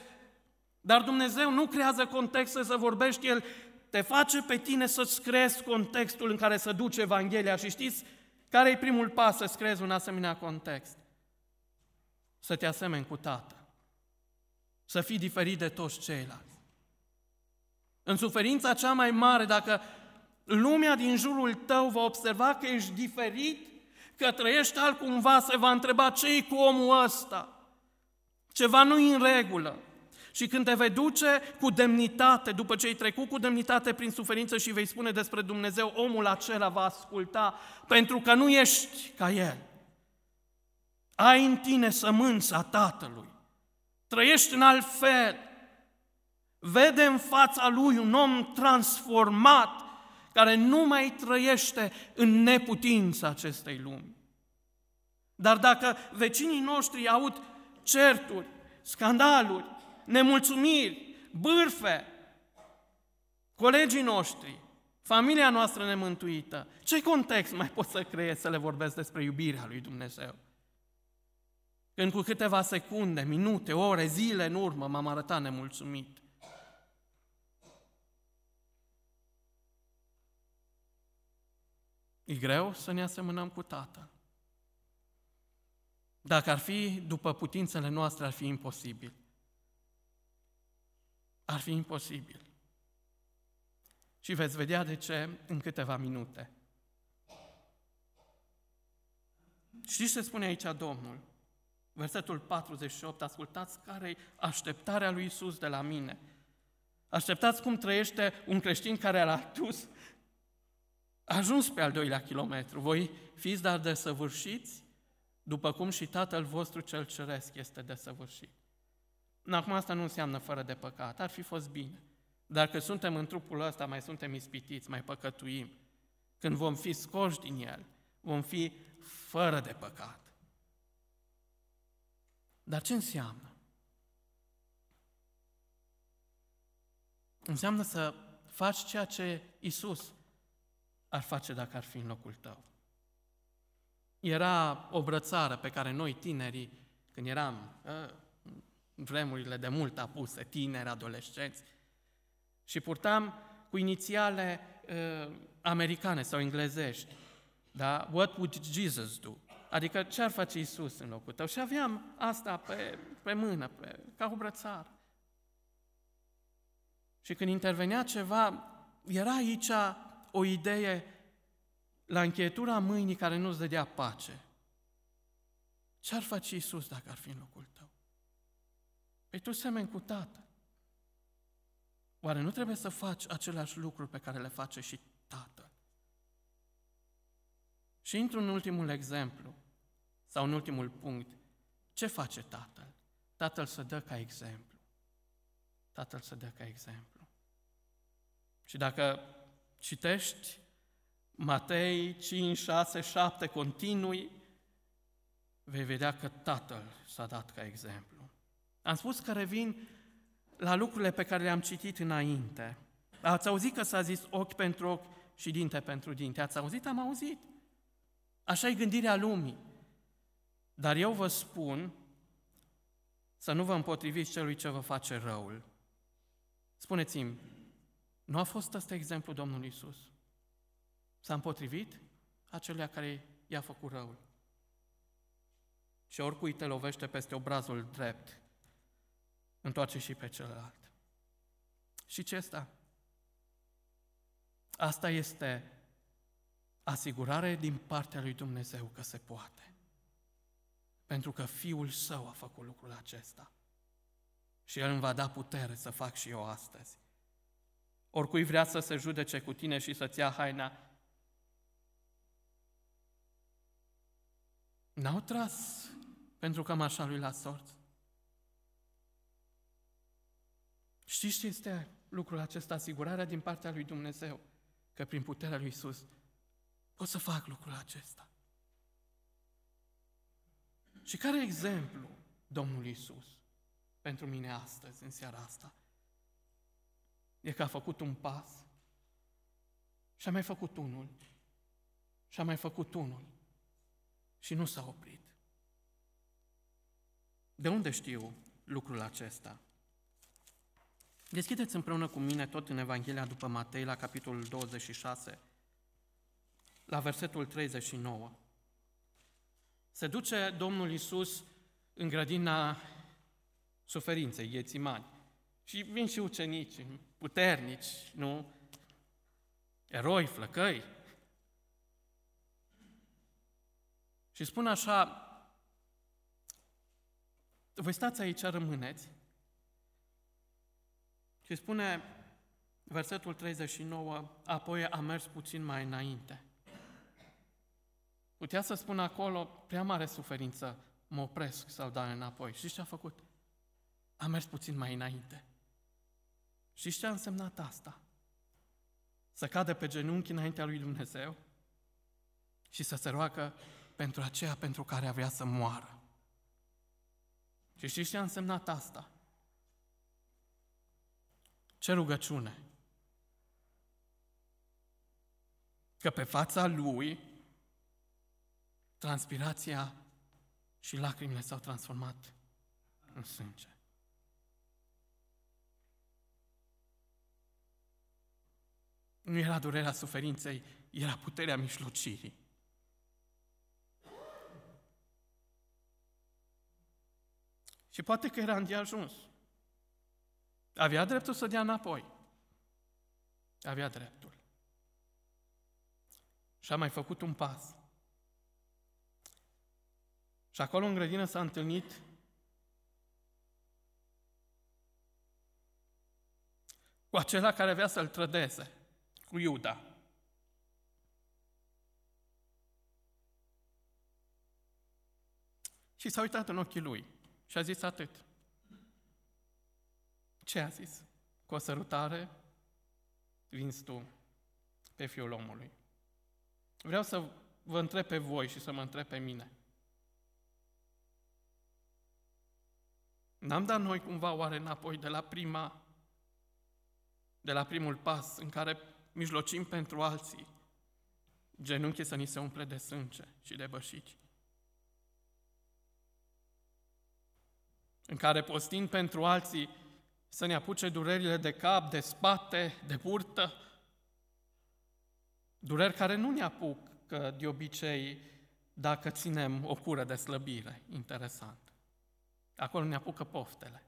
Dar Dumnezeu nu creează contexte să vorbești, El te face pe tine să-ți creezi contextul în care să duci Evanghelia. Și știți care e primul pas să-ți creezi un asemenea context? Să te asemeni cu Tatăl. Să fii diferit de toți ceilalți. În suferința cea mai mare, dacă lumea din jurul tău va observa că ești diferit, că trăiești altcumva, se va întreba ce cu omul ăsta. Ceva nu în regulă. Și când te vei duce cu demnitate, după ce ai trecut cu demnitate prin suferință și vei spune despre Dumnezeu, omul acela va asculta, pentru că nu ești ca el. Ai în tine sămânța Tatălui. Trăiești în alt fel. Vede în fața lui un om transformat, care nu mai trăiește în neputința acestei lumi. Dar dacă vecinii noștri aud certuri, scandaluri, nemulțumiri, bârfe, colegii noștri, familia noastră nemântuită, ce context mai pot să creez să le vorbesc despre iubirea lui Dumnezeu? Când cu câteva secunde, minute, ore, zile în urmă m-am arătat nemulțumit. E greu să ne asemănăm cu Tatăl. Dacă ar fi după putințele noastre, ar fi imposibil ar fi imposibil. Și veți vedea de ce în câteva minute. Știți ce spune aici Domnul? Versetul 48, ascultați care e așteptarea lui Isus de la mine. Așteptați cum trăiește un creștin care a adus, a ajuns pe al doilea kilometru. Voi fiți dar desăvârșiți, după cum și Tatăl vostru cel ceresc este desăvârșit. Acum asta nu înseamnă fără de păcat, ar fi fost bine. Dacă suntem în trupul ăsta, mai suntem ispitiți, mai păcătuim. Când vom fi scoși din el, vom fi fără de păcat. Dar ce înseamnă? Înseamnă să faci ceea ce Isus ar face dacă ar fi în locul tău. Era o brățară pe care noi tinerii, când eram ă, vremurile de mult apuse, tineri, adolescenți, și purtam cu inițiale uh, americane sau englezești, da? What would Jesus do? Adică ce ar face Isus în locul tău? Și aveam asta pe, pe mână, pe, ca o brățară. Și când intervenea ceva, era aici o idee la încheietura mâinii care nu-ți dădea pace. Ce ar face Isus dacă ar fi în locul tău? Păi tu semeni cu Tatăl. Oare nu trebuie să faci același lucruri pe care le face și Tatăl? Și intru în ultimul exemplu, sau în ultimul punct. Ce face Tatăl? Tatăl să dă ca exemplu. Tatăl să dă ca exemplu. Și dacă citești Matei 5, 6, 7 continui, vei vedea că Tatăl s-a dat ca exemplu. Am spus că revin la lucrurile pe care le-am citit înainte. Ați auzit că s-a zis ochi pentru ochi și dinte pentru dinte. Ați auzit? Am auzit. Așa e gândirea lumii. Dar eu vă spun să nu vă împotriviți celui ce vă face răul. Spuneți-mi, nu a fost ăsta exemplu Domnului Isus? S-a împotrivit acelea care i-a făcut răul. Și oricui te lovește peste obrazul drept, – întoarce și pe celălalt. Și ce asta? Asta este asigurare din partea lui Dumnezeu că se poate. Pentru că Fiul Său a făcut lucrul acesta. Și El îmi va da putere să fac și eu astăzi. Oricui vrea să se judece cu tine și să-ți ia haina, n-au tras pentru cămașa lui la sorți. Știți ce este lucrul acesta, asigurarea din partea lui Dumnezeu, că prin puterea lui Isus pot să fac lucrul acesta. Și care exemplu Domnul Isus pentru mine astăzi, în seara asta? E că a făcut un pas și a mai făcut unul și a mai făcut unul și nu s-a oprit. De unde știu lucrul acesta? Deschideți împreună cu mine tot în Evanghelia după Matei, la capitolul 26, la versetul 39. Se duce Domnul Isus în grădina suferinței, Iețimani. Și vin și ucenici, puternici, nu? Eroi, flăcăi. Și spun așa, voi stați aici, rămâneți. Și spune versetul 39, apoi a mers puțin mai înainte. Putea să spună acolo, prea mare suferință, mă opresc sau dau înapoi. Și ce a făcut? A mers puțin mai înainte. Și ce a însemnat asta? Să cadă pe genunchi înaintea lui Dumnezeu și să se roagă pentru aceea pentru care avea să moară. Și știți ce a însemnat asta? Ce rugăciune! Că pe fața lui transpirația și lacrimile s-au transformat în sânge. Nu era durerea suferinței, era puterea mișlocirii. Și poate că era îndeajuns. Avea dreptul să dea înapoi. Avea dreptul. Și a mai făcut un pas. Și acolo în grădină s-a întâlnit cu acela care avea să-l trădeze, cu Iuda. Și s-a uitat în ochii lui și a zis atât. Ce a zis? Cu o sărutare vinzi tu pe Fiul omului. Vreau să vă întreb pe voi și să mă întreb pe mine. N-am dat noi cumva oare înapoi de la prima, de la primul pas în care mijlocim pentru alții, genunchii să ni se umple de sânge și de bășici? În care postim pentru alții să ne apuce durerile de cap, de spate, de burtă, dureri care nu ne apucă de obicei dacă ținem o cură de slăbire. Interesant. Acolo ne apucă poftele.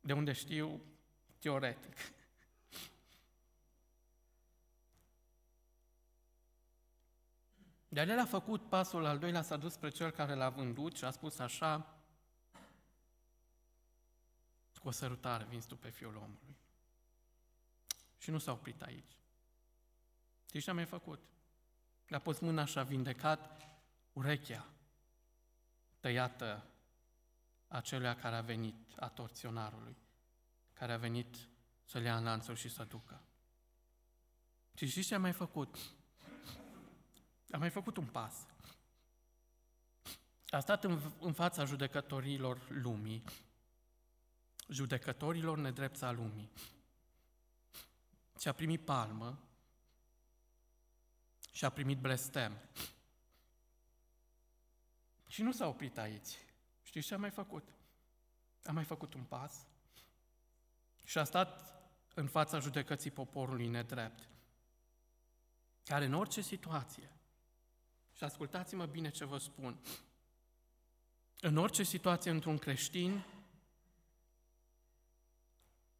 De unde știu, teoretic. Dar el a făcut pasul al doilea, s-a dus spre cel care l-a vândut și a spus așa, cu o sărutare vinzi tu pe fiul omului. Și nu s-a oprit aici. Știți ce a mai făcut? Le-a pus mâna și a vindecat urechea tăiată acelea care a venit, a torționarului, care a venit să le ia în lanțuri și să ducă. Și știți ce a mai făcut? A mai făcut un pas. A stat în, în fața judecătorilor lumii, judecătorilor nedrepți a lumii. Și a primit palmă și a primit blestem. Și nu s-a oprit aici. Știți ce a mai făcut? A mai făcut un pas și a stat în fața judecății poporului nedrept, care în orice situație, și ascultați-mă bine ce vă spun, în orice situație într-un creștin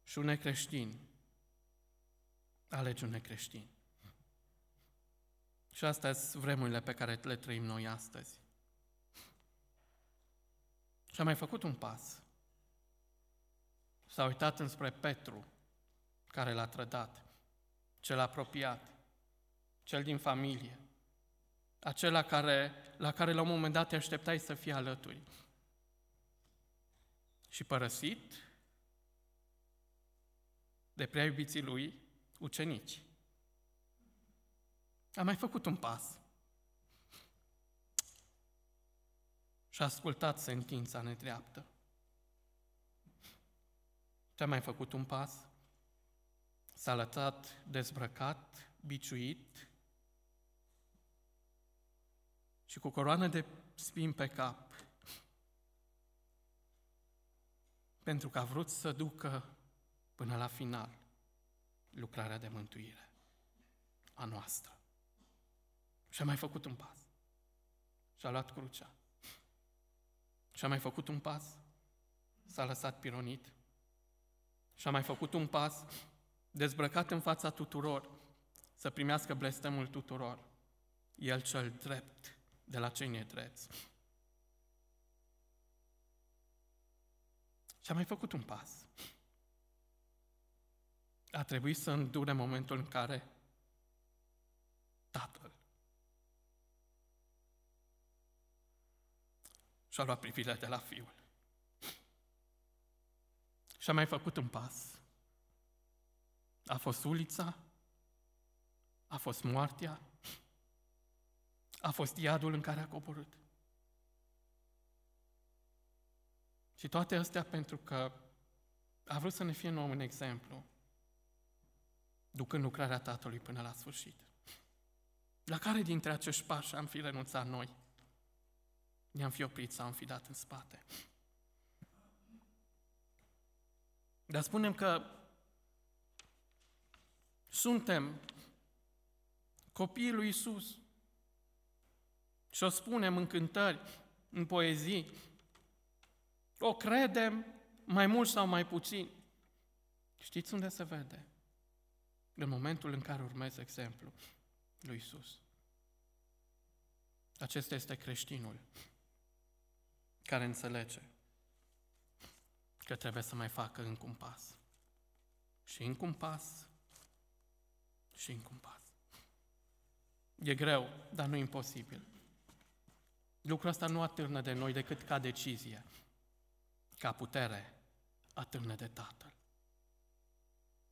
și un necreștin, a legiunii creștini. Și astea sunt vremurile pe care le trăim noi astăzi. Și a mai făcut un pas. S-a uitat înspre Petru, care l-a trădat, cel apropiat, cel din familie, acela care, la care la un moment dat te așteptai să fie alături. Și părăsit de prea iubiții lui ucenici. A mai făcut un pas. Și a ascultat sentința nedreaptă. Ce a mai făcut un pas? S-a lăsat dezbrăcat, biciuit și cu coroană de spin pe cap, pentru că a vrut să ducă până la final lucrarea de mântuire a noastră. Și a mai făcut un pas. Și a luat crucea. Și a mai făcut un pas. S-a lăsat pironit. Și a mai făcut un pas dezbrăcat în fața tuturor, să primească blestemul tuturor. El cel drept de la cei nedrepți. Și a mai făcut un pas. A trebuit să îndure momentul în care Tatăl și-a luat privirea de la Fiul. Și a mai făcut un pas. A fost ulița, a fost moartea, a fost iadul în care a coborât. Și toate astea pentru că a vrut să ne fie nou un exemplu, ducând lucrarea Tatălui până la sfârșit. La care dintre acești pași am fi renunțat noi? Ne-am fi oprit sau am fi dat în spate? Dar spunem că suntem copiii lui Isus. Și o spunem în cântări, în poezii. O credem mai mult sau mai puțin. Știți unde se vede? În momentul în care urmezi exemplu lui Isus. Acesta este creștinul care înțelege că trebuie să mai facă încă un pas. Și încă un pas. Și încă un pas. E greu, dar nu imposibil. Lucrul ăsta nu atârnă de noi decât ca decizie, ca putere, atârnă de Tatăl.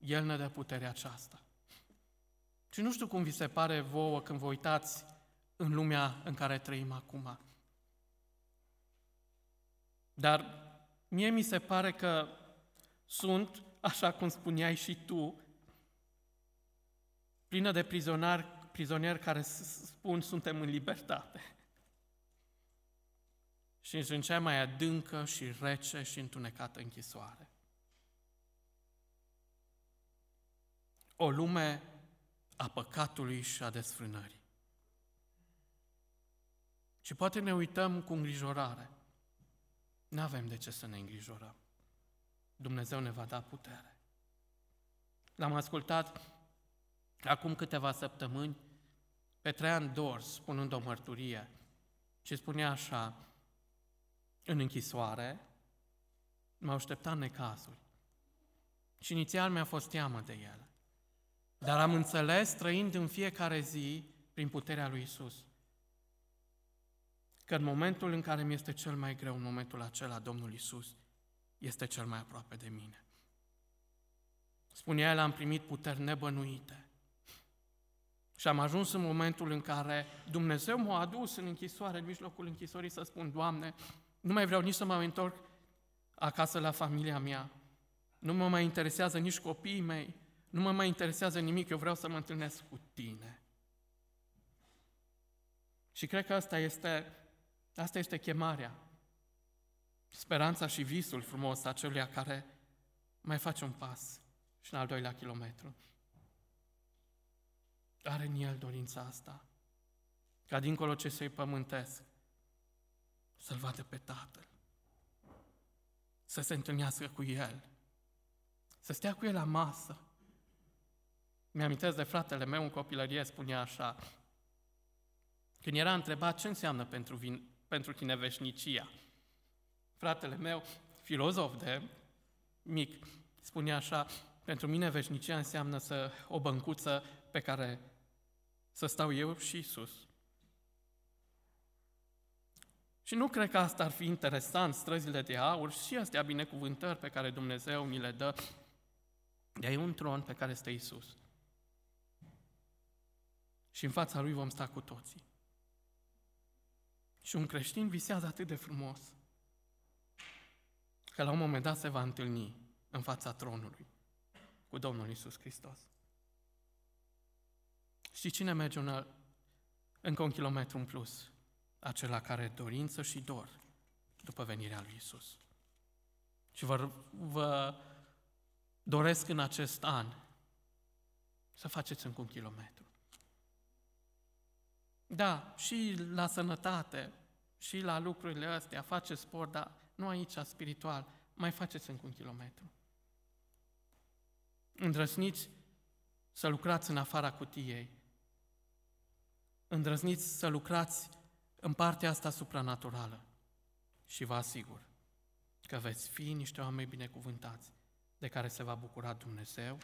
El ne dă puterea aceasta. Și nu știu cum vi se pare vouă când vă uitați în lumea în care trăim acum. Dar mie mi se pare că sunt, așa cum spuneai și tu, plină de prizonieri, prizonieri care spun suntem în libertate. Și în cea mai adâncă și rece și întunecată închisoare. O lume a păcatului și a desfrânării. Și poate ne uităm cu îngrijorare. Nu avem de ce să ne îngrijorăm. Dumnezeu ne va da putere. L-am ascultat acum câteva săptămâni pe Traian Dors spunând o mărturie și spunea așa, în închisoare, m-au așteptat necazuri. Și inițial mi-a fost teamă de el. Dar am înțeles, trăind în fiecare zi, prin puterea lui Isus, că în momentul în care mi este cel mai greu, în momentul acela, Domnul Isus este cel mai aproape de mine. Spunea el, am primit puteri nebănuite. Și am ajuns în momentul în care Dumnezeu m-a adus în închisoare, în mijlocul închisorii, să spun, Doamne, nu mai vreau nici să mă întorc acasă la familia mea. Nu mă mai interesează nici copiii mei, nu mă mai interesează nimic, eu vreau să mă întâlnesc cu tine. Și cred că asta este, asta este chemarea. Speranța și visul frumos a celui care mai face un pas și în al doilea kilometru. Are în el dorința asta, ca dincolo ce să-i pământesc, să-L vadă pe Tatăl, să se întâlnească cu El, să stea cu El la masă, Mi-amintesc de fratele meu în copilărie, spunea așa, când era întrebat ce înseamnă pentru, vin, pentru tine veșnicia. Fratele meu, filozof de mic, spunea așa, pentru mine veșnicia înseamnă să o băncuță pe care să stau eu și Isus. Și nu cred că asta ar fi interesant, străzile de aur și astea binecuvântări pe care Dumnezeu ni le dă. De e un tron pe care stă Isus. Și în fața lui vom sta cu toții. Și un creștin visează atât de frumos că la un moment dat se va întâlni în fața tronului cu Domnul Isus Hristos. Și cine merge un, încă un kilometru în plus? Acela care dorință și dor după venirea lui Isus. Și vă, vă doresc în acest an să faceți încă un kilometru. Da, și la sănătate, și la lucrurile astea, faceți sport, dar nu aici, spiritual, mai faceți încă un kilometru. Îndrăsniți să lucrați în afara cutiei. Îndrăzniți să lucrați în partea asta supranaturală. Și vă asigur că veți fi niște oameni binecuvântați, de care se va bucura Dumnezeu,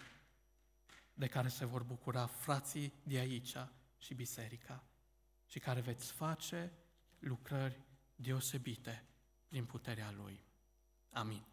de care se vor bucura frații de aici și biserica, și care veți face lucrări deosebite prin puterea Lui. Amin.